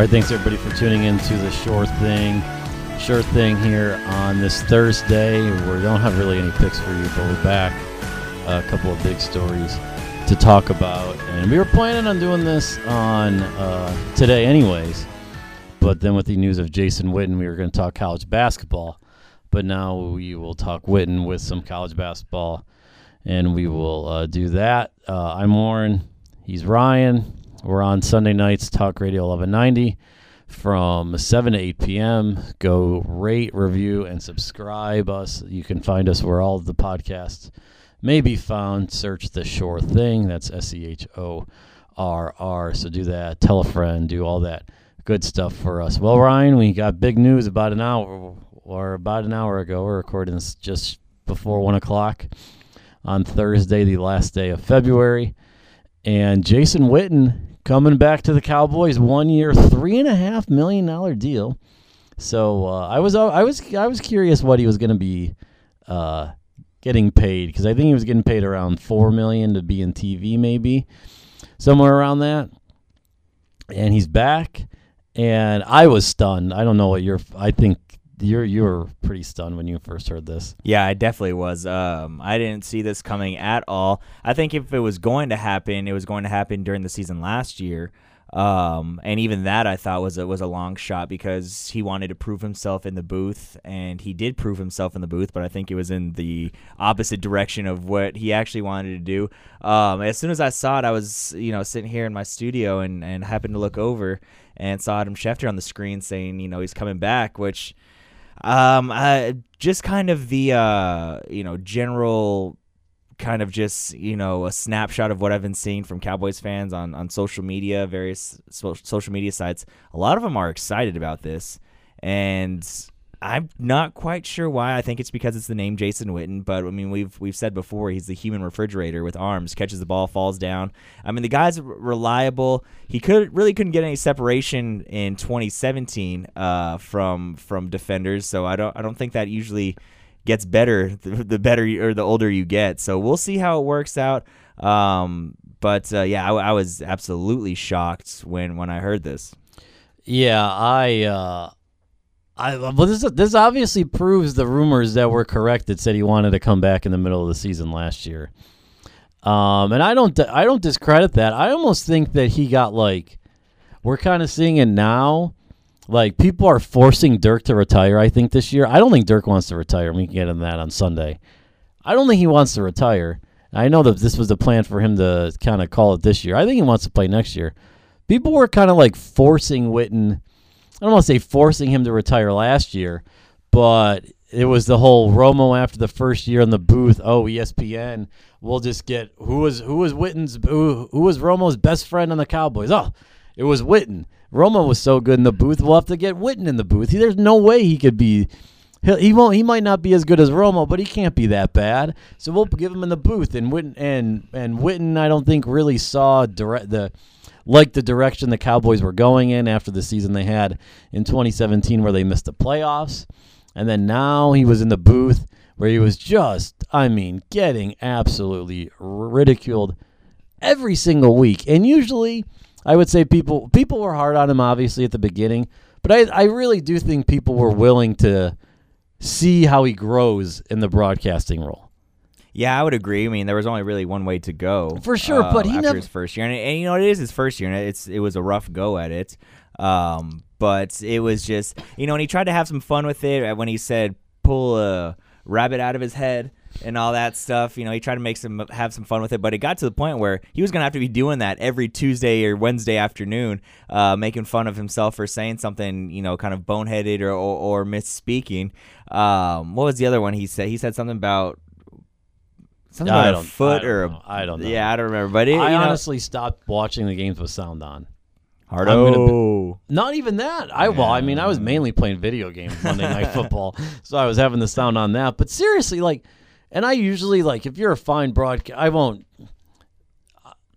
right, thanks everybody for tuning in to the Sure Thing, Sure Thing here on this Thursday. We don't have really any picks for you, but we're back. A couple of big stories to talk about, and we were planning on doing this on uh, today, anyways. But then with the news of Jason Witten, we were going to talk college basketball. But now we will talk Witten with some college basketball, and we will uh, do that. Uh, I'm Warren. He's Ryan. We're on Sunday nights, Talk Radio 1190 from 7 to 8 p.m. Go rate, review, and subscribe us. You can find us where all of the podcasts may be found. Search The Shore Thing. That's S E H O R R. So do that. Tell a friend. Do all that good stuff for us. Well, Ryan, we got big news about an hour or about an hour ago. We're recording this just before 1 o'clock on Thursday, the last day of February. And Jason Witten coming back to the Cowboys, one year, three and a half million dollar deal. So uh, I was I was I was curious what he was going to be uh, getting paid because I think he was getting paid around four million to be in TV, maybe somewhere around that. And he's back, and I was stunned. I don't know what you're. I think you're you were pretty stunned when you first heard this. Yeah, I definitely was. Um, I didn't see this coming at all. I think if it was going to happen, it was going to happen during the season last year. Um, and even that I thought was a, was a long shot because he wanted to prove himself in the booth, and he did prove himself in the booth. But I think it was in the opposite direction of what he actually wanted to do. Um, as soon as I saw it, I was you know sitting here in my studio and and happened to look over and saw Adam Schefter on the screen saying you know he's coming back, which um, uh, just kind of the uh, you know general kind of just you know a snapshot of what I've been seeing from Cowboys fans on on social media, various so- social media sites. A lot of them are excited about this, and I'm not quite sure why. I think it's because it's the name Jason Witten, but I mean we've we've said before he's the human refrigerator with arms, catches the ball, falls down. I mean the guy's reliable. He could really couldn't get any separation in 2017 uh, from from defenders, so I don't I don't think that usually gets better the, the better you, or the older you get. So we'll see how it works out. Um, but uh, yeah, I, I was absolutely shocked when when I heard this. Yeah, I. Uh I well, this this obviously proves the rumors that were correct that said he wanted to come back in the middle of the season last year. Um, and I don't I don't discredit that. I almost think that he got like we're kind of seeing it now. Like people are forcing Dirk to retire. I think this year. I don't think Dirk wants to retire. We can get into that on Sunday. I don't think he wants to retire. I know that this was the plan for him to kind of call it this year. I think he wants to play next year. People were kind of like forcing Witten I don't want to say forcing him to retire last year, but it was the whole Romo after the first year in the booth. Oh, ESPN, we'll just get who was who was Witten's who, who was Romo's best friend on the Cowboys. Oh, it was Witten. Romo was so good in the booth. We'll have to get Witten in the booth. There's no way he could be. He won't. He might not be as good as Romo, but he can't be that bad. So we'll give him in the booth. And Witten and and Witten, I don't think really saw direct the like the direction the Cowboys were going in after the season they had in 2017 where they missed the playoffs. And then now he was in the booth where he was just, I mean, getting absolutely ridiculed every single week. And usually, I would say people people were hard on him obviously at the beginning, but I, I really do think people were willing to see how he grows in the broadcasting role. Yeah, I would agree. I mean, there was only really one way to go for sure. Uh, but he after never his first year, and, and, you know it is his first year, and it's it was a rough go at it. Um, but it was just you know, and he tried to have some fun with it uh, when he said pull a rabbit out of his head and all that stuff. You know, he tried to make some have some fun with it, but it got to the point where he was gonna have to be doing that every Tuesday or Wednesday afternoon, uh, making fun of himself for saying something, you know, kind of boneheaded or or, or misspeaking. Um, what was the other one he said? He said something about Something I about a foot I or a, I don't know. Yeah, I don't remember. But it, I you know, honestly stopped watching the games with sound on. Hardo. Not even that. I well, I mean, I was mainly playing video games Monday Night Football, so I was having the sound on that. But seriously, like, and I usually like if you're a fine broadcast, I won't.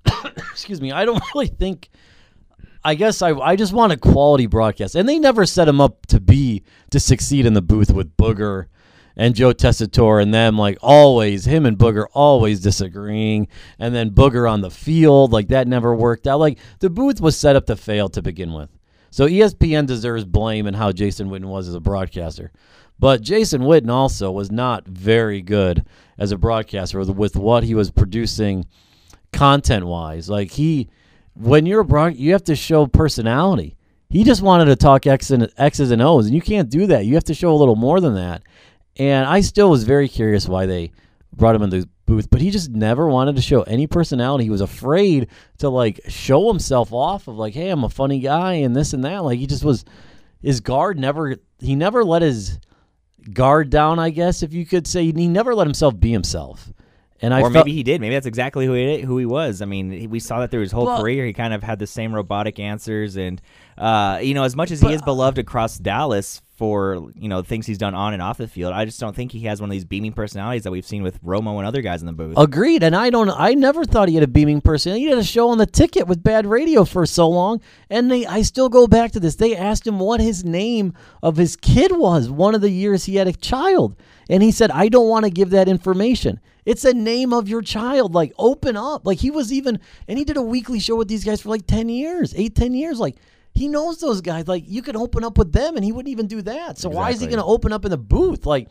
excuse me. I don't really think. I guess I I just want a quality broadcast, and they never set him up to be to succeed in the booth with Booger and Joe Tessitore and them like always him and Booger always disagreeing and then Booger on the field like that never worked out like the booth was set up to fail to begin with So ESPN deserves blame in how Jason Witten was as a broadcaster. But Jason Witten also was not very good as a broadcaster with, with what he was producing content wise. Like he when you're a broad you have to show personality. He just wanted to talk X and X's and O's, and you can't do that. You have to show a little more than that. And I still was very curious why they brought him in the booth, but he just never wanted to show any personality. He was afraid to like show himself off of like, hey, I'm a funny guy and this and that. Like he just was his guard never he never let his guard down, I guess if you could say. He never let himself be himself. And I or felt, maybe he did. Maybe that's exactly who he who he was. I mean, we saw that through his whole Well- career. He kind of had the same robotic answers, and uh, you know, as much as he is beloved across Dallas for you know things he's done on and off the field, I just don't think he has one of these beaming personalities that we've seen with Romo and other guys in the booth. Agreed, and I don't. I never thought he had a beaming personality. He had a show on the ticket with bad radio for so long, and they. I still go back to this. They asked him what his name of his kid was. One of the years he had a child, and he said, "I don't want to give that information." It's a name of your child. Like open up. Like he was even, and he did a weekly show with these guys for like ten years, eight, ten years. Like he knows those guys. Like you can open up with them, and he wouldn't even do that. So why is he going to open up in the booth? Like.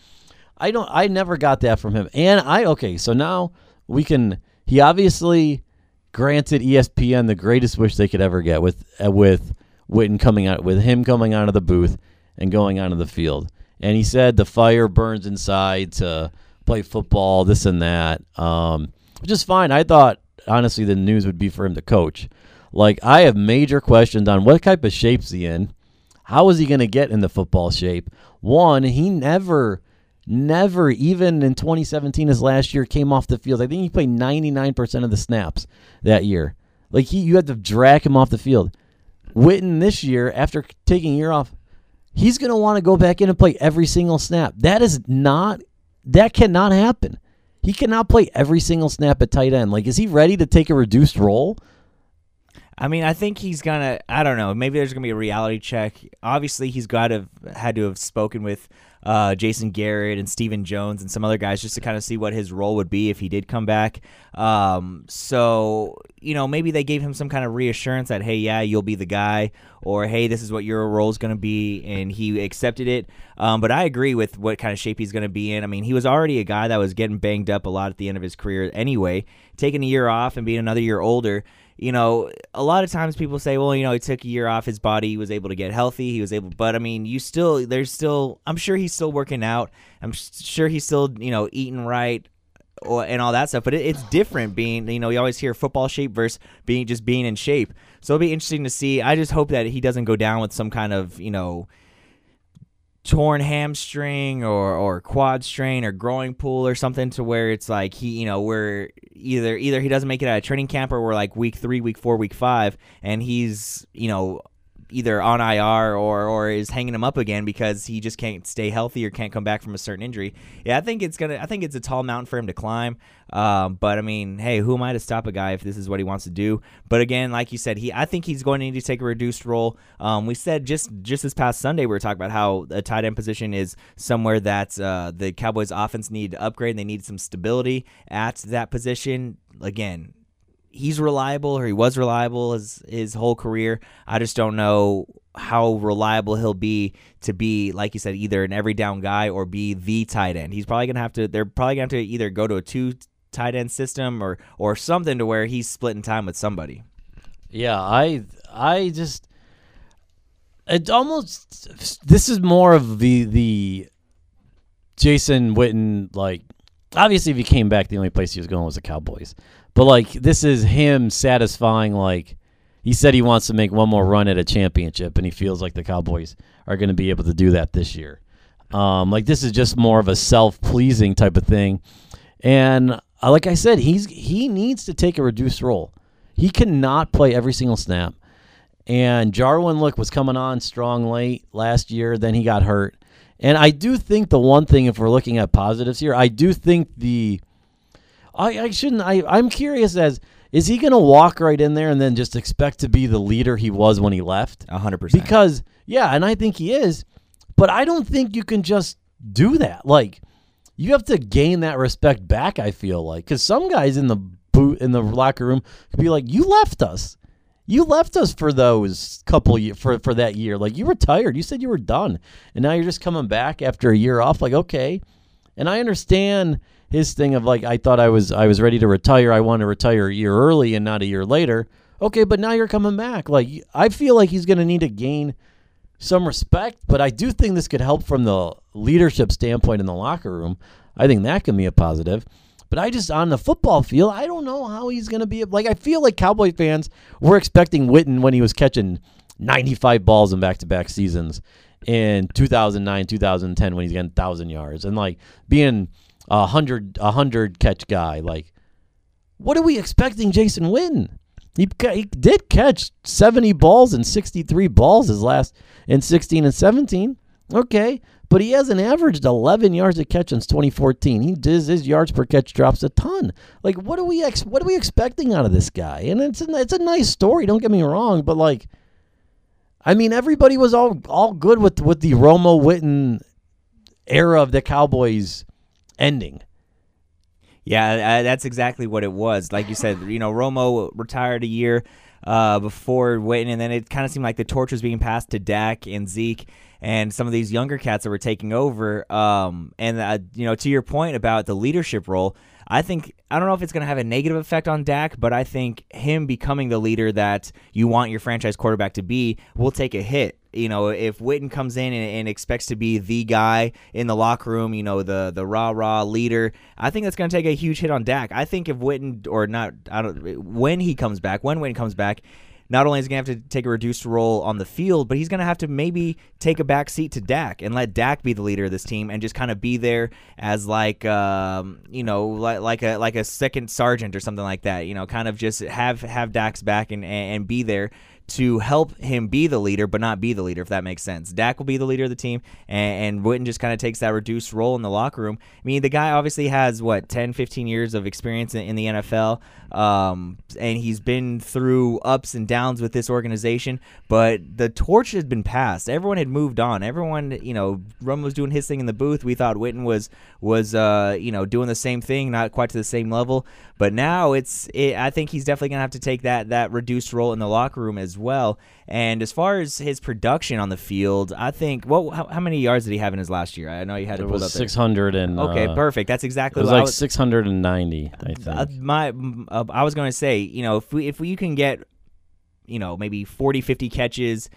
I don't. I never got that from him. And I okay. So now we can. He obviously granted ESPN the greatest wish they could ever get with uh, with Witten coming out with him coming out of the booth and going out onto the field. And he said the fire burns inside to play football, this and that, um, which is fine. I thought honestly the news would be for him to coach. Like I have major questions on what type of shape's he in. How is he going to get in the football shape? One, he never, never, even in 2017, his last year, came off the field. I think he played 99% of the snaps that year. Like he, you had to drag him off the field. Witten this year, after taking a year off, he's going to want to go back in and play every single snap. That is not, that cannot happen. He cannot play every single snap at tight end. Like, is he ready to take a reduced role? I mean, I think he's gonna. I don't know. Maybe there's gonna be a reality check. Obviously, he's got to have had to have spoken with uh, Jason Garrett and Stephen Jones and some other guys just to kind of see what his role would be if he did come back. Um, so you know, maybe they gave him some kind of reassurance that hey, yeah, you'll be the guy, or hey, this is what your role is gonna be, and he accepted it. Um, but I agree with what kind of shape he's gonna be in. I mean, he was already a guy that was getting banged up a lot at the end of his career anyway. Taking a year off and being another year older you know, a lot of times people say, well, you know, he took a year off, his body he was able to get healthy, he was able, but I mean, you still, there's still, I'm sure he's still working out, I'm sure he's still, you know, eating right. Or, and all that stuff, but it, it's different being, you know, you always hear football shape versus being just being in shape. So it'll be interesting to see. I just hope that he doesn't go down with some kind of, you know, torn hamstring or or quad strain or groin pull or something to where it's like he you know we're either either he doesn't make it out of training camp or we're like week three week four week five and he's you know either on IR or or is hanging him up again because he just can't stay healthy or can't come back from a certain injury. Yeah, I think it's gonna. I think it's a tall mountain for him to climb. Um, but I mean, hey, who am I to stop a guy if this is what he wants to do? But again, like you said, he I think he's going to need to take a reduced role. Um, we said just just this past Sunday we were talking about how a tight end position is somewhere that uh, the Cowboys offense need to upgrade. and They need some stability at that position. Again, he's reliable or he was reliable his his whole career. I just don't know how reliable he'll be to be like you said either an every down guy or be the tight end. He's probably going to have to they're probably going to have to either go to a two tight end system or or something to where he's splitting time with somebody. Yeah, I I just it almost this is more of the the Jason Witten like obviously if he came back the only place he was going was the Cowboys. But like this is him satisfying like he said he wants to make one more run at a championship and he feels like the Cowboys are going to be able to do that this year. Um like this is just more of a self-pleasing type of thing. And uh, like I said, he's he needs to take a reduced role. He cannot play every single snap. And Jarwin look was coming on strong late last year, then he got hurt. And I do think the one thing, if we're looking at positives here, I do think the I, I shouldn't I, I'm curious as is he gonna walk right in there and then just expect to be the leader he was when he left? A hundred percent. Because yeah, and I think he is, but I don't think you can just do that. Like you have to gain that respect back. I feel like because some guys in the boot in the locker room could be like, "You left us. You left us for those couple year, for for that year. Like you retired. You said you were done, and now you're just coming back after a year off. Like okay, and I understand his thing of like I thought I was I was ready to retire. I want to retire a year early and not a year later. Okay, but now you're coming back. Like I feel like he's going to need to gain some respect, but I do think this could help from the leadership standpoint in the locker room. I think that can be a positive. But I just on the football field, I don't know how he's going to be. Like I feel like Cowboy fans were expecting Witten when he was catching 95 balls in back-to-back seasons in 2009, 2010 when he's getting 1000 yards and like being a 100 a 100 catch guy. Like what are we expecting Jason Witten? He, he did catch 70 balls and 63 balls his last in 16 and 17. Okay, but he hasn't averaged 11 yards a catch since 2014. He does his yards per catch drops a ton. Like what are we ex- what are we expecting out of this guy? And it's a, it's a nice story, don't get me wrong, but like I mean everybody was all all good with with the Romo Witten era of the Cowboys ending. Yeah, uh, that's exactly what it was. Like you said, you know, Romo retired a year uh, before Witten, and then it kind of seemed like the torch was being passed to Dak and Zeke and some of these younger cats that were taking over. Um, and uh, you know, to your point about the leadership role, I think I don't know if it's going to have a negative effect on Dak, but I think him becoming the leader that you want your franchise quarterback to be will take a hit you know, if Witten comes in and, and, expects to be the guy in the locker room, you know, the the rah rah leader, I think that's going to take a huge hit on Dak. I think if Witten or not, I don't when he comes back, when Witten comes back, not only is he going to have to take a reduced role on the field, but he's going to have to maybe take a back seat to Dak and let Dak be the leader of this team and just kind of be there as like um, you know like, like a like a second sergeant or something like that. You know, kind of just have have Dak's back and and be there to help him be the leader, but not be the leader, if that makes sense. Dak will be the leader of the team, and, and Witten just kind of takes that reduced role in the locker room. I mean, the guy obviously has, what, 10, 15 years of experience in, in the NFL, um, and he's been through ups and downs with this organization, but the torch has been passed. Everyone had moved on. Everyone, you know, Rum was doing his thing in the booth. We thought Witten was, was uh, you know, doing the same thing, not quite to the same level. But now it's, it, I think he's definitely going to have to take that, that reduced role in the locker room as well. And as far as his production on the field, I think what how, how many yards did he have in his last year? I know he had it to pull up six hundred and okay, uh, perfect. That's exactly it was like six hundred and ninety. I think uh, my uh, I was going to say, you know, if we if we can get, you know, maybe 40, 50 catches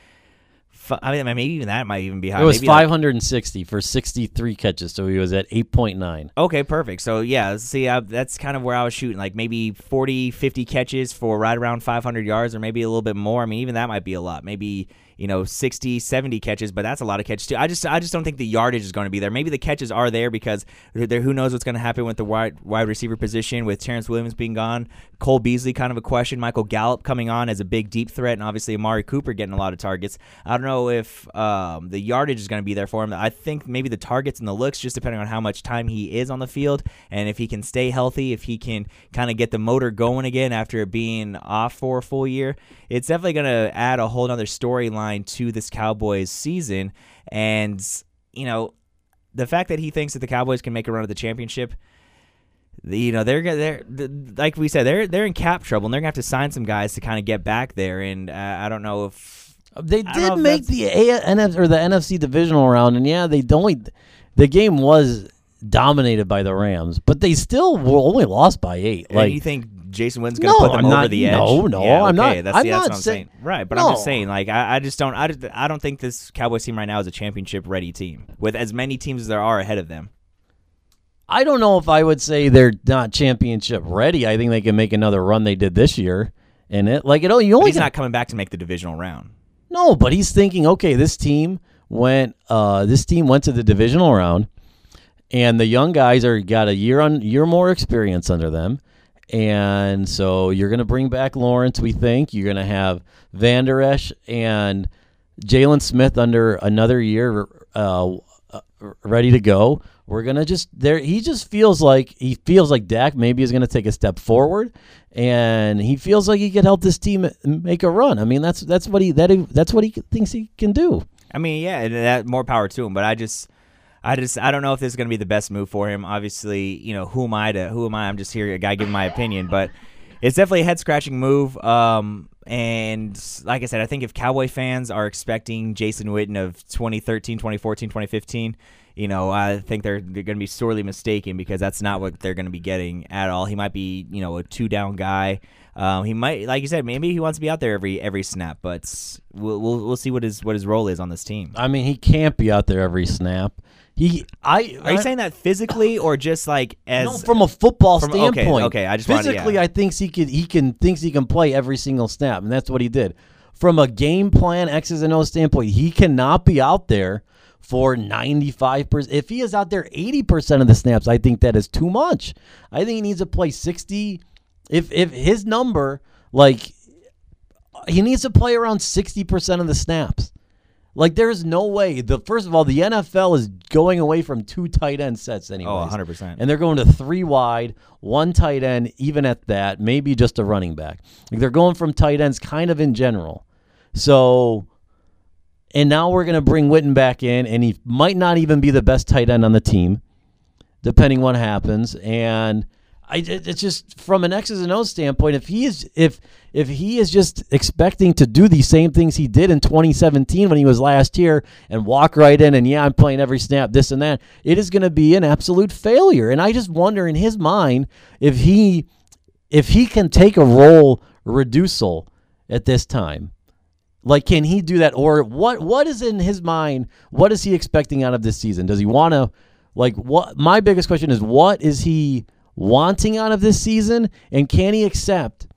I mean, maybe even that might even be high. It was maybe 560 like, for 63 catches, so he was at 8.9. Okay, perfect. So, yeah, see, I, that's kind of where I was shooting. Like maybe 40, 50 catches for right around 500 yards, or maybe a little bit more. I mean, even that might be a lot. Maybe you know 60 70 catches but that's a lot of catches too. I just i just don't think the yardage is going to be there. Maybe the catches are there because there who knows what's going to happen with the wide wide receiver position with Terrance Williams being gone. Cole Beasley kind of a question. Michael Gallup coming on as a big deep threat and obviously Amari Cooper getting a lot of targets. I don't know if um, the yardage is going to be there for him. I think maybe the targets and the looks just depending on how much time he is on the field and if he can stay healthy if he can kind of get the motor going again after being off for a full year. It's definitely going to add a whole other storyline to this Cowboys season. And, you know, the fact that he thinks that the Cowboys can make a run at the championship, you know, they're they're like we said, they're they're in cap trouble, and they're gonna have to sign some guys to kind of get back there. And uh, I don't know if they did make the A- or the NFC divisional round, and yeah, they only the game was dominated by the Rams, but they still were only lost by eight. Like you think Jason Witten's going to no, put them I'm over not, the edge. No, no, yeah, I'm okay, not. That's, I'm yeah, not that's what I'm saying. Right, but no. I'm just saying, like, I, I just don't, I, just, I don't think this Cowboys team right now is a championship ready team with as many teams as there are ahead of them. I don't know if I would say they're not championship ready. I think they can make another run they did this year, and it like it. You only but he's not coming back to make the divisional round. No, but he's thinking, okay, this team went, uh, this team went to the divisional round, and the young guys are got a year on year more experience under them and so you're going to bring back Lawrence, we think. You're going to have Vander Esch and Jaylon Smith under another year uh, uh, ready to go. We're going to just there he just feels like he feels like Dak maybe is going to take a step forward and he feels like he could help this team make a run. I mean, that's that's what he that that's what he thinks he can do. I mean, yeah, that more power to him, but I just I just I don't know if this is going to be the best move for him. Obviously, you know, who am I to who am I? I'm just here a guy giving my opinion, but it's definitely a head scratching move. Um, and like I said, I think if Cowboy fans are expecting Jason Witten of 2013, 2014, 2015, you know, I think they're they're going to be sorely mistaken because that's not what they're going to be getting at all. He might be, you know, a two down guy. Um, he might, like you said, maybe he wants to be out there every every snap, but we'll we'll, we'll see what his what his role is on this team. I mean, he can't be out there every snap. He, I, Are you uh, saying that physically or just like as no, from a football from- standpoint? okay, I just wanted- physically, yeah. I think he could, he can thinks he can play every single snap, and that's what he did. From a game plan X's and O's standpoint, he cannot be out there for ninety five percent. If he is out there eighty percent of the snaps, I think that is too much. I think he needs to play sixty. If if his number like he needs to play around 60% of the snaps. Like there's no way. The first of all, the NFL is going away from two tight end sets anyway. Oh, 100%. And they're going to three wide, one tight end, even at that, maybe just a running back. Like they're going from tight ends kind of in general. So and now we're going to bring Witten back in and he might not even be the best tight end on the team depending what happens and I, it's just from an X's and O's standpoint. If he is if if he is just expecting to do the same things he did in 2017 when he was last here and walk right in and yeah I'm playing every snap this and that, it is going to be an absolute failure. And I just wonder in his mind if he if he can take a role reducial at this time. Like, can he do that, or what? What is in his mind? What is he expecting out of this season? Does he want to, like, what? My biggest question is, what is he wanting out of this season, and can he accept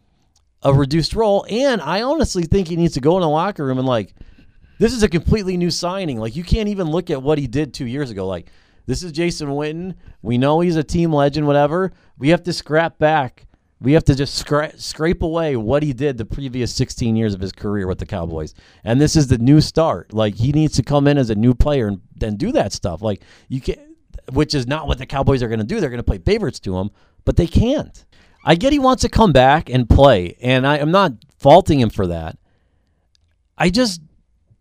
a reduced role? And I honestly think he needs to go in the locker room and like, this is a completely new signing. Like, you can't even look at what he did two years ago. Like, this is Jason Witten. We know he's a team legend. Whatever. We have to scrap back. We have to just scra- scrape away what he did the previous 16 years of his career with the Cowboys. And this is the new start. Like he needs to come in as a new player and then do that stuff. Like you can which is not what the Cowboys are going to do. They're going to play favorites to him, but they can't. I get he wants to come back and play, and I, I'm not faulting him for that. I just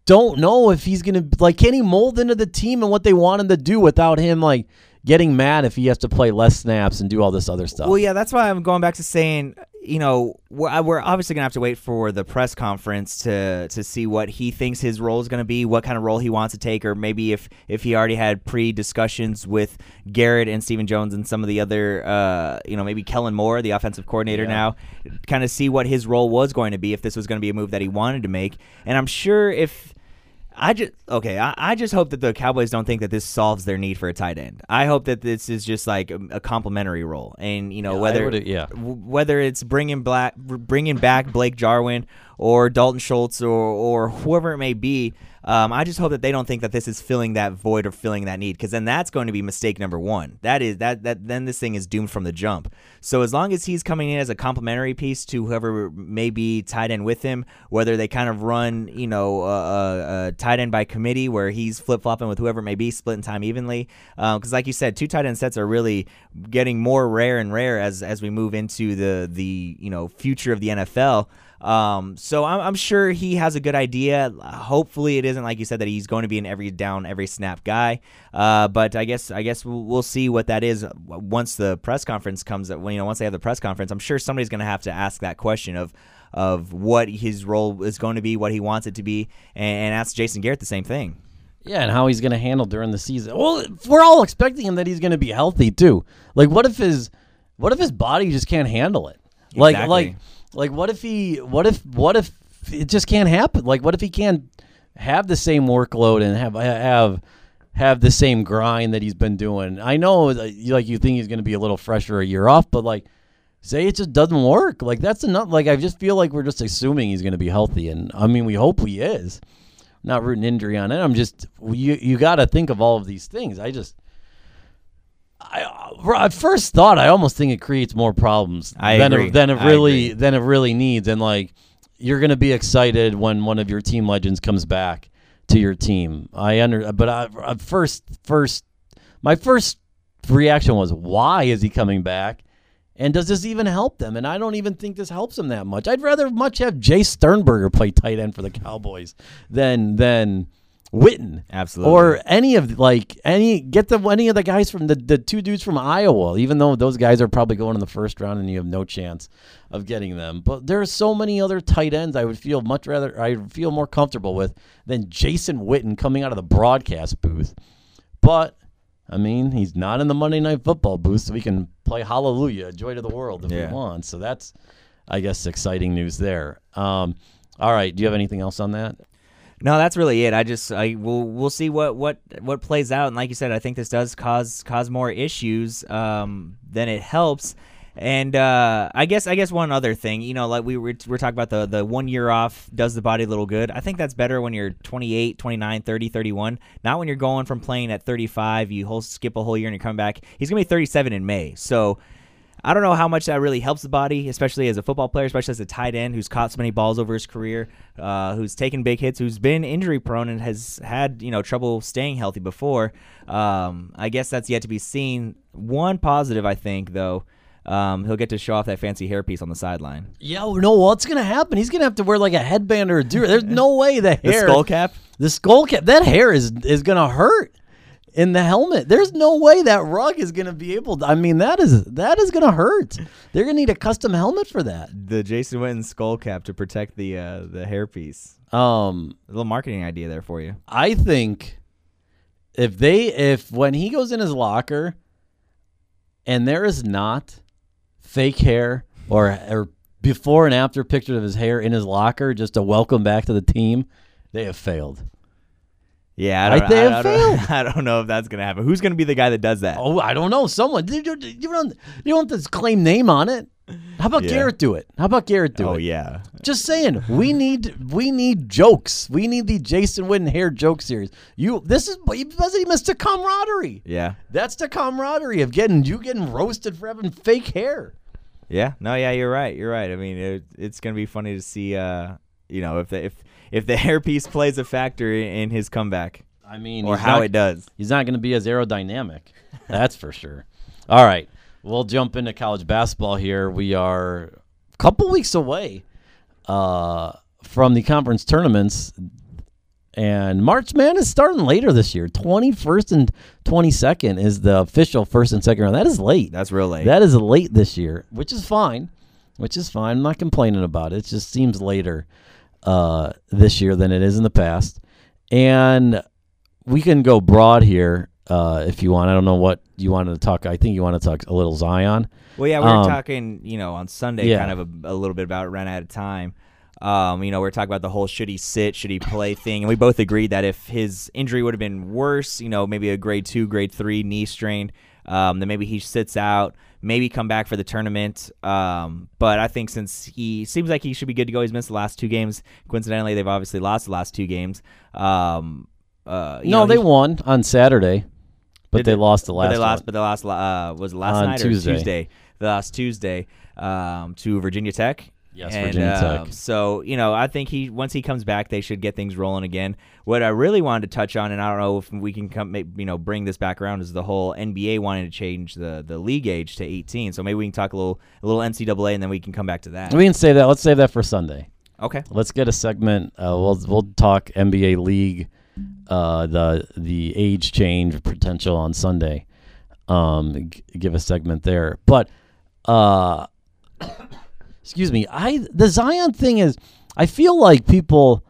don't know if he's going to like can he mold into the team and what they want him to do without him like getting mad if he has to play less snaps and do all this other stuff. Well, yeah, that's why I'm going back to saying, you know, we're, we're obviously gonna have to wait for the press conference to to see what he thinks his role is gonna be, what kind of role he wants to take, or maybe if if he already had pre discussions with Garrett and Stephen Jones and some of the other, uh, you know, maybe Kellen Moore, the offensive coordinator Yeah. now, kind of see what his role was going to be if this was going to be a move that he wanted to make, and I'm sure if. I just okay. I, I just hope that the Cowboys don't think that this solves their need for a tight end. I hope that this is just like a, a complimentary role, and you know Yeah, whether yeah. w- whether it's bringing black bringing back Blake Jarwin or Dalton Schultz or or whoever it may be. Um, I just hope that they don't think that this is filling that void or filling that need, because then that's going to be mistake number one. That is that that then this thing is doomed from the jump. So as long as he's coming in as a complementary piece to whoever may be tight end with him, whether they kind of run you know a uh, uh, tight end by committee where he's flip flopping with whoever it may be, splitting time evenly. Because like you said, two tight end sets are really getting more rare and rare as as we move into the the you know future of the NFL. Um, so I'm, I'm sure he has a good idea. Hopefully, it isn't like you said that he's going to be an every down, every snap guy. Uh, but I guess I guess we'll, we'll see what that is once the press conference comes. When you know once they have the press conference, I'm sure somebody's going to have to ask that question of of what his role is going to be, what he wants it to be, and, and ask Jason Garrett the same thing. Yeah, and how he's going to handle during the season. Well, we're all expecting him that he's going to be healthy too. Like, what if his, what if his body just can't handle it? Like, Exactly. like, like, what if he, what if, what if it just can't happen? Like, what if he can't have the same workload and have have have the same grind that he's been doing? I know, you- like, you think he's going to be a little fresher a year off, but like. Say it just doesn't work. Like that's enough. Like I just feel like we're just assuming he's going to be healthy, and I mean we hope he is not rooting injury on it. I'm just you you got to think of all of these things. I just I at first thought I almost think it creates more problems I than agree. it, than it really than it really needs. And like you're gonna be excited when one of your team legends comes back to your team. I under but I, at first first my first reaction was why is he coming back? And does this even help them? And I don't even think this helps them that much. I'd rather much have Jace Sternberger play tight end for the Cowboys than than Witten. Absolutely. Or any of like any get the any of the guys from the the two dudes from Iowa, even though those guys are probably going in the first round and you have no chance of getting them. But there are so many other tight ends I would feel much rather I feel more comfortable with than Jason Witten coming out of the broadcast booth. But I mean, he's not in the Monday Night Football booth, so we can play Hallelujah, Joy to the World if Yeah. we want. So that's, I guess, exciting news there. Um, all right, do you have anything else on that? No, that's really it. I just I we'll we'll see what what what plays out. And like you said, I think this does cause cause more issues um, than it helps. And uh, I guess I guess one other thing, you know, like we were we're talking about the the one year off does the body a little good. I think that's better when you're 28, 29, 30, 31, not when you're going from playing at 35, you whole skip a whole year and you come back. He's to be 37 in May. So I don't know how much that really helps the body, especially as a football player, especially as a tight end who's caught so many balls over his career, uh, who's taken big hits, who's been injury prone and has had you know trouble staying healthy before. Um, I guess that's yet to be seen. One positive, I think, though, um, he'll get to show off that fancy hairpiece on the sideline. Yeah, well, no, what's gonna happen? He's gonna have to wear like a headband or a do. There's no way the hair, The skull cap. the skull cap, that hair is is gonna hurt in the helmet. There's no way that rug is gonna be able. to I mean, that is that is gonna hurt. They're gonna need a custom helmet for that. The Jason Witten skull cap to protect the uh, the hairpiece. Um, A little marketing idea there for you. I think if they if when he goes in his locker and there is not fake hair or or before and after pictures of his hair in his locker just to welcome back to the team, they have failed. Yeah, I Right don't, there, I, I don't, I don't know if that's gonna happen. Who's gonna be the guy that does that? Oh, I don't know. Someone you, don't you don't have to claim name on it. How about Yeah. Garrett do it? How about Garrett do oh it? Oh yeah, Just saying, we need we need jokes. We need the Jason Witten hair joke series. You this is he missed the camaraderie. yeah. That's the camaraderie of getting you getting roasted for having fake hair. Yeah, no, yeah, you're right. You're right. I mean, it, it's gonna be funny to see, uh, you know, if they, if if the hairpiece plays a factor in, his comeback I mean, or how not, it does. He's not going to be as aerodynamic. That's for sure. All right, we'll jump into college basketball here. We are a couple weeks away uh, from the conference tournaments, and March Madness starting later this year. Twenty first and twenty second is the official first and second round. That is late. That's real late. That is late this year, which is fine. Which is fine. I'm not complaining about it. It just seems later uh, this year than it is in the past. And we can go broad here uh, if you want. I don't know what you wanted to talk. I think you want to talk a little Zion. well, yeah, we were um, talking, you know, on Sunday, yeah. kind of a, a little bit about ran out of time. Um, you know, we are talking about the whole should he sit, should he play thing, and we both agreed that if his injury would have been worse, you know, maybe a grade two, grade three knee strain, um, then maybe he sits out, maybe come back for the tournament. Um, but I think since he seems like he should be good to go, he's missed the last two games. Coincidentally, they've obviously lost the last two games. Um, uh, no, know, they won on Saturday, but they they- lost the but last. they lost, one. but they lost. Uh, was it last On night Tuesday. or Tuesday? The last Tuesday um, to Virginia Tech. Yes, And, Virginia um, Tech. So you know, I think he once he comes back, they should get things rolling again. What I really wanted to touch on, and I don't know if we can come, you know, bring this back around, is the whole NBA wanting to change the the league age to 18. So maybe we can talk a little a little NCAA, and then we can come back to that. We can save that. Let's save that for Sunday. Okay. Let's get a segment. Uh, we'll we'll talk NBA league, uh, the the age change potential on Sunday. Um, g- give a segment there, but uh, excuse me. I the Zion thing is. I feel like people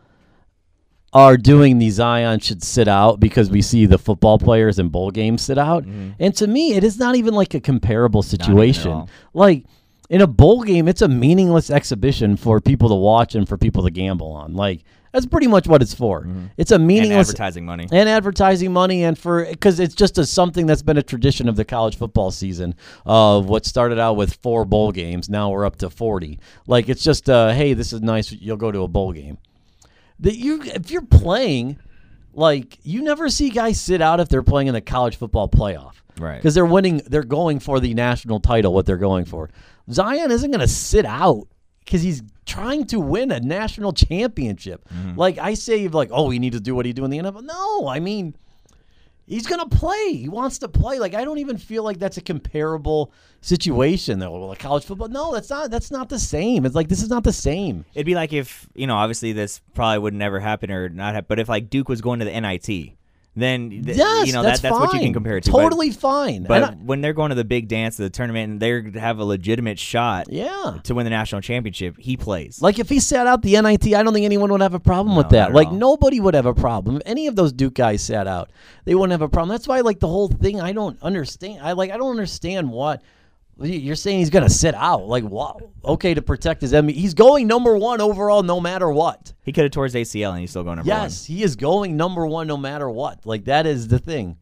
are doing the Zion should sit out because we see the football players in bowl games sit out, and to me, it is not even like a comparable situation. Like in a bowl game, it's a meaningless exhibition for people to watch and for people to gamble on. Like that's pretty much what it's for. It's a meaningless And advertising money. and advertising money and for because it's just a something that's been a tradition of the college football season of what started out with four bowl games now we're up to 40 like it's just uh hey this is nice you'll go to a bowl game that you if you're playing like you never see guys sit out if they're playing in the college football playoff Right. because they're winning they're going for the national title what they're going for zion isn't going to sit out because he's trying to win a national championship mm-hmm. like i say like oh we need to do what he do in the nfl no i mean He's gonna play. He wants to play. Like I don't even feel like that's a comparable situation though. Like college football. No, that's not. That's not the same. It's like this is not the same. It'd be like if you know, obviously this probably would never happen or not happen. But if like Duke was going to the NIT, then th- Yes, you know that's that, that's what you can compare it to. But- Totally fine. But, I- when they're going to the big dance, of the tournament, and they have a legitimate shot yeah. to win the national championship, he plays. Like if he sat out the NIT, I don't think anyone would have a problem with that. Like all. nobody would have a problem. If any of those Duke guys sat out, they wouldn't have a problem. That's why like the whole thing I don't understand. I like I don't understand what you're saying he's going to sit out. Like what? Okay, to protect his enemy. He's going number 1 overall no matter what. he could have tore his ACL and he's still going number one. Yes, he is going number 1 no matter what. Like that is the thing.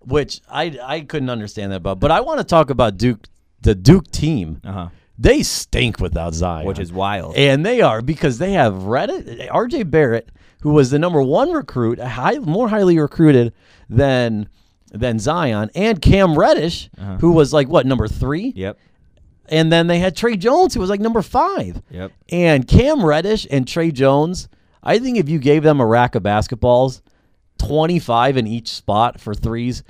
Which I I couldn't understand that about. But I want to talk about Duke the Duke team. Uh huh. They stink without Zion. Which is wild. And they are because they have Reddit, RJ Barrett, who was the number one recruit, high, more highly recruited than than Zion, and Cam Reddish, Uh-huh. who was like what number three, Yep. and then they had Tre Jones, who was like number five. Yep. And Cam Reddish and Tre Jones, I think if you gave them a rack of basketballs, twenty five in each spot for threes,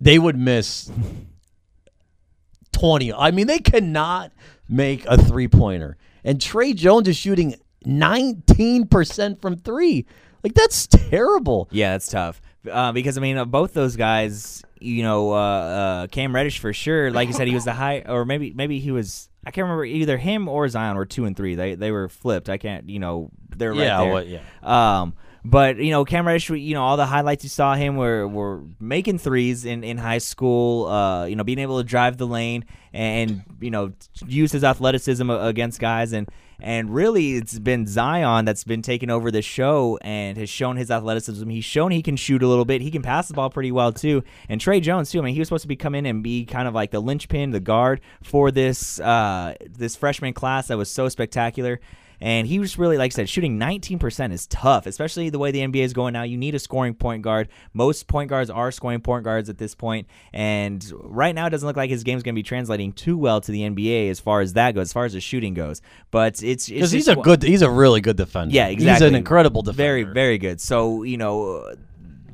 they would miss 20. I mean, they cannot make a three pointer. And Tre Jones is shooting 19% from three. Like, that's terrible. Yeah, that's tough. Uh, because I mean, uh, both those guys, you know, uh, uh, Cam Reddish for sure. Like you said, he was the high, or maybe maybe he was. I can't remember either him or Zion were two and three. They they were flipped. I can't, you know, they're right Yeah, there. what- yeah. Um, but you know, Cam Reddish, you know, all the highlights you saw him were were making threes in, in high school. Uh, you know, being able to drive the lane and you know use his athleticism against guys and and really it's been Zion that's been taking over the show and has shown his athleticism. He's shown he can shoot a little bit. He can pass the ball pretty well too. And Tre Jones too. I mean, he was supposed to be come in and be kind of like the linchpin, the guard for this uh, this freshman class that was so spectacular. And he was really, like I said, shooting 19% is tough, especially the way the NBA is going now. You need a scoring point guard. Most point guards are scoring point guards at this point, And right now, it doesn't look like his game's going to be translating too well to the NBA as far as that goes, as far as the shooting goes. But it's. Because he's a good, he's a really good defender. Yeah, exactly. He's an incredible defender. Very, very good. So you know,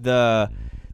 the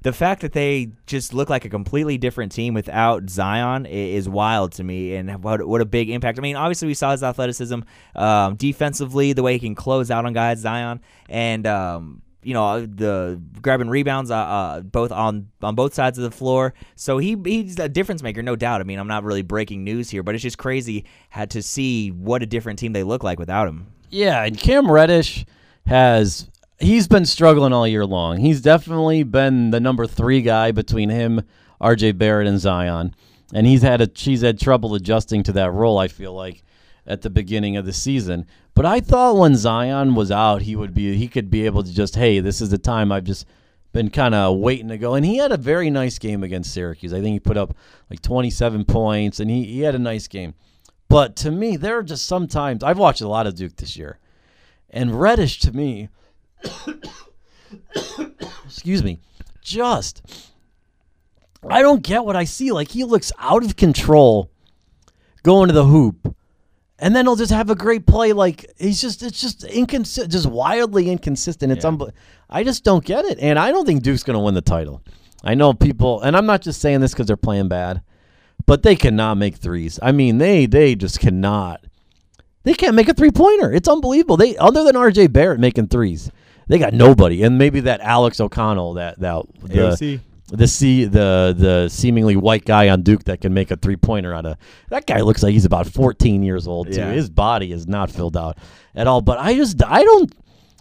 the fact that they just look like a completely different team without Zion is wild to me, and what what a big impact. I mean, obviously we saw his athleticism, um, defensively, the way he can close out on guys, Zion, and. Um, you know the grabbing rebounds, uh, uh, both on on both sides of the floor. So he he's a difference maker, no doubt. I mean, I'm not really breaking news here, but it's just crazy had to see what a different team they look like without him. Yeah, and Cam Reddish has he's been struggling all year long. He's definitely been the number three guy between him, R.J. Barrett, and Zion, and he's had a she's had trouble adjusting to that role. I feel like at the beginning of the season. But I thought when Zion was out, he would be he could be able to just hey, this is the time I've just been kind of waiting to go. And he had a very nice game against Syracuse. I think he put up like 27 points, and he, he had a nice game. But to me, there are just sometimes I've watched a lot of Duke this year, and Reddish to me, excuse me, just I don't get what I see. Like he looks out of control going to the hoop. And then he'll just have a great play. Like he's just, it's just inconsistent, just wildly inconsistent. It's Yeah. I just don't get it, and I don't think Duke's going to win the title. I know people, and I'm not just saying this because they're playing bad, but they cannot make threes. I mean, they they just cannot. They can't make a three pointer. It's unbelievable. They other than R.J. Barrett making threes, they got nobody. And maybe that Alex O'Connell, that that the the see the the seemingly white guy on Duke that can make a three pointer out of that guy looks like he's about 14 years old too. Yeah. His body is not filled out at all. But I just I don't.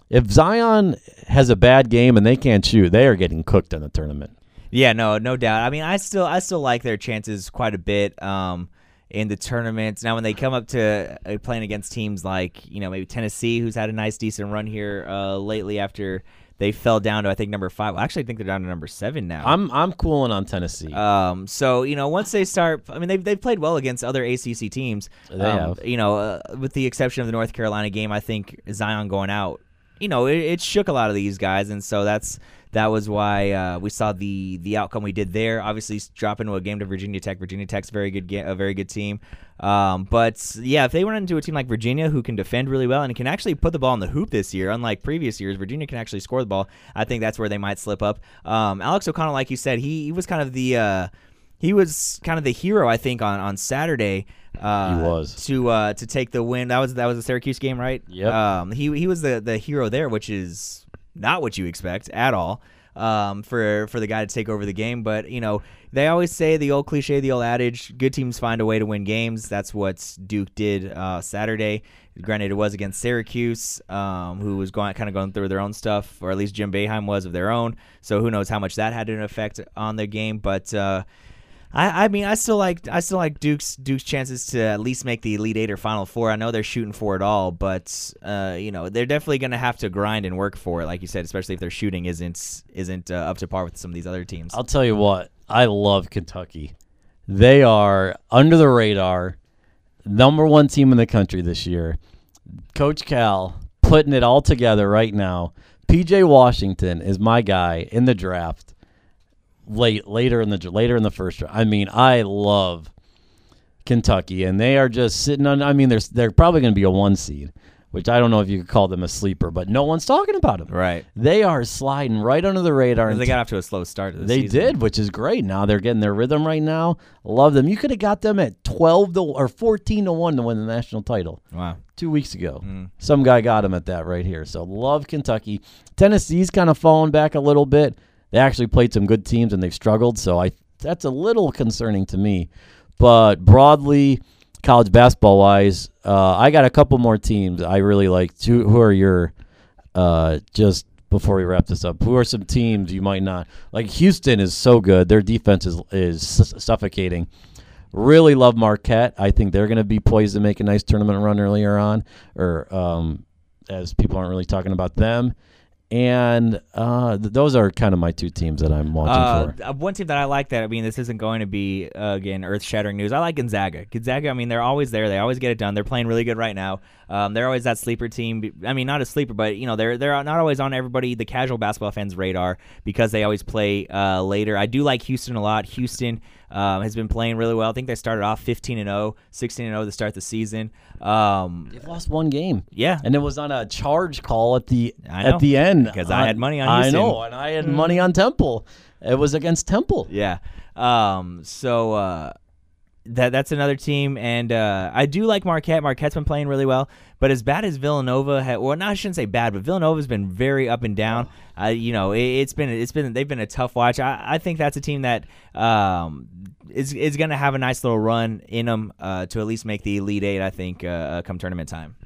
If Zion has a bad game and they can't shoot, they are getting cooked in the tournament. Yeah, no, no doubt. I mean, I still, I still like their chances quite a bit um, in the tournaments. Now, when they come up to uh, playing against teams like, you know, maybe Tennessee, who's had a nice, decent run here uh, lately after they fell down to, I think, number five. Well, actually, I think they're down to number seven now. I'm I'm cooling on Tennessee. Um, so you know, once they start, I mean, they've they've played well against other ACC teams. They um, have. You know, uh, with the exception of the North Carolina game, I think Zion going out you know, it, it shook a lot of these guys, and so that's that was why uh, we saw the the outcome we did there. Obviously, drop into a game to Virginia Tech. Virginia Tech's a very good ga- a very good team. Um, but yeah, if they run into a team like Virginia who can defend really well and can actually put the ball in the hoop this year, unlike previous years, Virginia can actually score the ball. I think that's where they might slip up. Um, Alex O'Connell, like you said, he, he was kind of the uh, he was kind of the hero, I think, on on Saturday. Uh, He was. to uh, to take the win. That was that was a Syracuse game, right? Yeah. Um, he he was the the hero there, which is not what you expect at all. Um, for for the guy to take over the game, but you know they always say the old cliche, the old adage: good teams find a way to win games. That's what Duke did uh, Saturday. Granted, it was against Syracuse, um, who was going kind of going through their own stuff, or at least Jim Boeheim was of their own. So who knows how much that had an effect on their game, but. Uh, I, I mean, I still like I still like Duke's Duke's chances to at least make the Elite Eight or Final Four. I know they're shooting for it all, but uh, you know they're definitely going to have to grind and work for it, like you said, especially if their shooting isn't isn't uh, up to par with some of these other teams. I'll tell you what, I love Kentucky. They are under the radar, number one team in the country this year. Coach Cal putting it all together right now. PJ Washington is my guy in the draft. Late later in the later in the first round. I mean, I love Kentucky, and they are just sitting on. I mean, they're they're probably going to be a one seed, which I don't know if you could call them a sleeper, but no one's talking about them. right? They are sliding right under the radar. and They got off to a slow start. They season. did, which is great. Now they're getting their rhythm right now. Love them. You could have got them at twelve to or fourteen to one to win the national title Wow. two weeks ago. Mm. Some guy got him at that right here. So love Kentucky. Tennessee's kind of fallen back a little bit. They actually played some good teams and they've struggled. So I that's a little concerning to me. But broadly, college basketball wise, uh, I got a couple more teams I really like. Two, who are your uh, just before we wrap this up? Who are some teams you might not like? Houston is so good. Their defense is is suffocating. Really love Marquette. I think they're going to be poised to make a nice tournament run earlier on, or um, as people aren't really talking about them. And uh, th- those are kind of my two teams that I'm watching for. Uh, one team that I like that I mean this isn't going to be uh, again earth shattering news. I like Gonzaga. Gonzaga. I mean they're always there. They always get it done. They're playing really good right now. Um, they're always that sleeper team. I mean not a sleeper, but you know they're they're not always on everybody the casual basketball fans' radar because they always play uh, later. I do like Houston a lot. Houston. Um, has been playing really well. I think they started off 15 and 0, 16 and 0 to start the season. Um, They've lost one game. yeah, and it was on a charge call at the at the end because I had money on I Houston. know, and I had money on Temple. It was against Temple. Yeah. Um. So uh, that that's another team, and uh, I do like Marquette. Marquette's been playing really well, but as bad as Villanova, had, well, not I shouldn't say bad, but Villanova's been very up and down. Uh, you know, it, it's been it's been they've been a tough watch. I, I think that's a team that um is is going to have a nice little run in them uh, to at least make the Elite Eight. I think uh, come tournament time.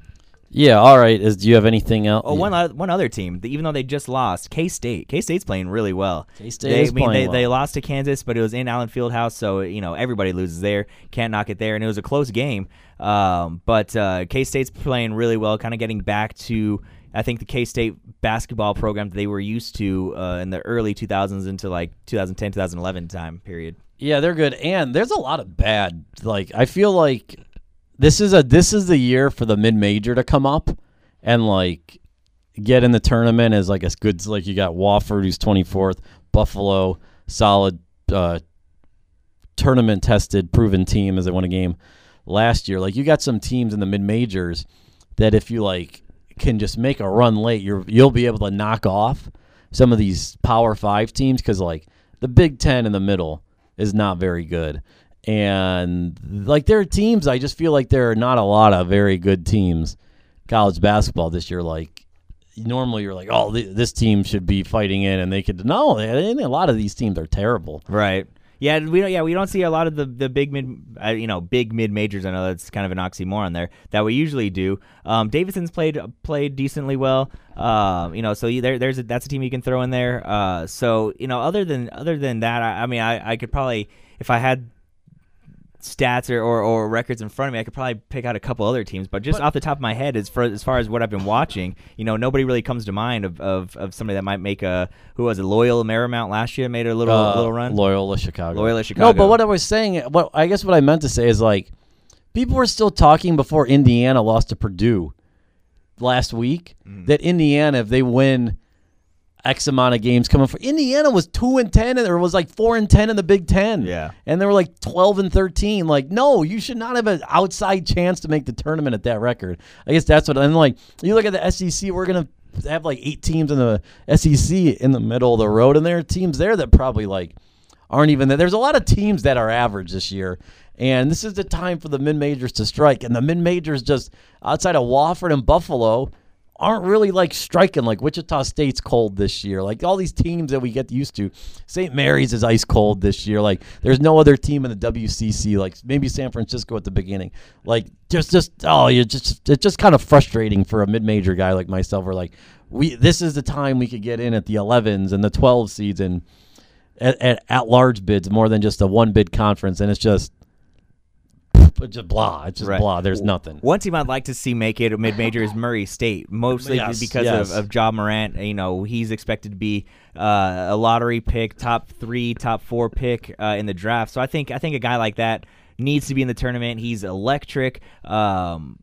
Yeah. All right. Is do you have anything else? Oh, one oth- one other team, that even though they just lost, K State. K State's playing really well. K-State They, is I mean, playing they, well. they lost to Kansas, but it was in Allen Fieldhouse, so you know everybody loses there. Can't knock it there, and it was a close game. Um, but uh, K State's playing really well, kind of getting back to I think the K State basketball program that they were used to uh, in the early 2000s into like 2010 2011 time period. Yeah, they're good, and there's a lot of bad. Like I feel like this is a this is the year for the mid major to come up and like get in the tournament as like a good like you got Wofford who's 24th, Buffalo solid uh, tournament tested proven team as they won a game last year. Like you got some teams in the mid majors that if you like can just make a run late, you're you'll be able to knock off some of these Power Five teams because like the Big Ten in the middle is not very good, and like there are teams. I just feel like there are not a lot of very good teams college basketball this year. Like normally you're like, oh, th- this team should be fighting in, and they could no. Think a lot of these teams are terrible. Right. Yeah, we don't. Yeah, we don't see a lot of the the big mid, uh, you know, big mid majors. I know that's kind of an oxymoron there that we usually do. Um, Davidson's played played decently well. Um, you know, so you, there there's a, that's a team you can throw in there. Uh, so you know, other than other than that, I, I mean, I, I could probably if I had stats or, or, or records in front of me, I could probably pick out a couple other teams. But just But- off the top of my head, as far as far as what I've been watching, you know, nobody really comes to mind of, of, of somebody that might make a who was it, Loyola Marymount last year made a little Uh, little run. Loyola Chicago. Loyola Chicago. No, but what I was saying, what I guess what I meant to say is like people were still talking before Indiana lost to Purdue last week Mm. that Indiana, if they win X amount of games coming for Indiana was two and ten and there was like four and ten in the Big Ten. Yeah. And they were like twelve and thirteen. Like, no, you should not have an outside chance to make the tournament at that record. I guess that's what and like you look at the SEC, we're gonna have like eight teams in the SEC in the middle of the road, and there are teams there that probably like aren't even there. There's a lot of teams that are average this year. And this is the time for the mid majors to strike. And the mid majors just outside of Wofford and Buffalo aren't really like striking like Wichita State's cold this year. Like all these teams that we get used to. St. Mary's is ice cold this year. Like there's no other team in the WCC like maybe San Francisco at the beginning. Like just just oh you're just it's just kind of frustrating for a mid-major guy like myself or like we this is the time we could get in at the 11s and the 12 seeds and at, at, at large bids more than just a one bid conference and it's just it's just blah it's just Right. blah there's nothing One team I'd like to see make it a mid major is Murray State, mostly Yes, because yes. of, of Ja Morant. You know, he's expected to be uh, a lottery pick, top three, top four pick uh, in the draft. So I think I think a guy like that needs to be in the tournament. He's electric. Um,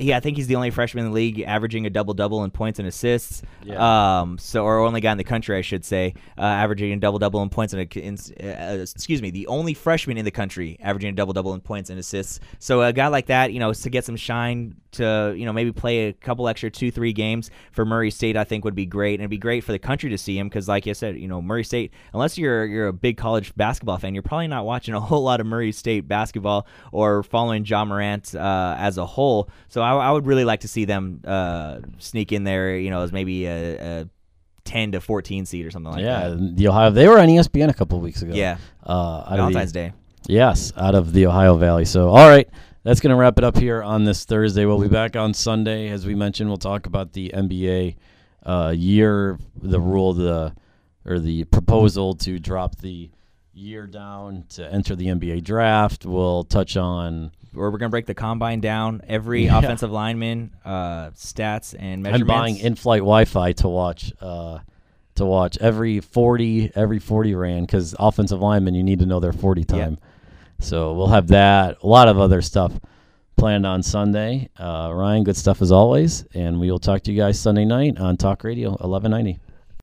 yeah, I think he's the only freshman in the league averaging a double double in points and assists. Yeah. Um, so or only guy in the country, I should say, uh, averaging a double double in points and in, uh, excuse me, the only freshman in the country averaging a double double in points and assists. So a guy like that, you know, to get some shine to you know maybe play a couple extra two three games for Murray State, I think would be great, and it'd be great for the country to see him because, like I said, you know, Murray State, unless you're you're a big college basketball fan, you're probably not watching a whole lot of Murray State basketball or following Ja Morant uh, as a whole. So I, I would really like to see them uh, sneak in there, you know, as maybe a, a 10 to 14 seed or something like yeah that. Yeah, the ohio they were on espn a couple weeks ago Yeah. uh out of the- Valentine's Day. Yes, out of the Ohio Valley. So, all right, that's going to wrap it up here on this Thursday. We'll be back on Sunday. As we mentioned, we'll talk about the NBA uh, year, the rule, the or the proposal to drop the year down to enter the NBA draft. We'll touch on Or we're going to break the combine down, every Yeah. offensive lineman, uh, stats and measurements. I'm buying in-flight Wi-Fi to watch. Uh, to watch every 40 every 40 ran because offensive linemen you need to know their 40 Yeah. time so we'll have that a lot of other stuff planned on sunday uh, ryan good stuff as always and we will talk to you guys sunday night on talk radio 1190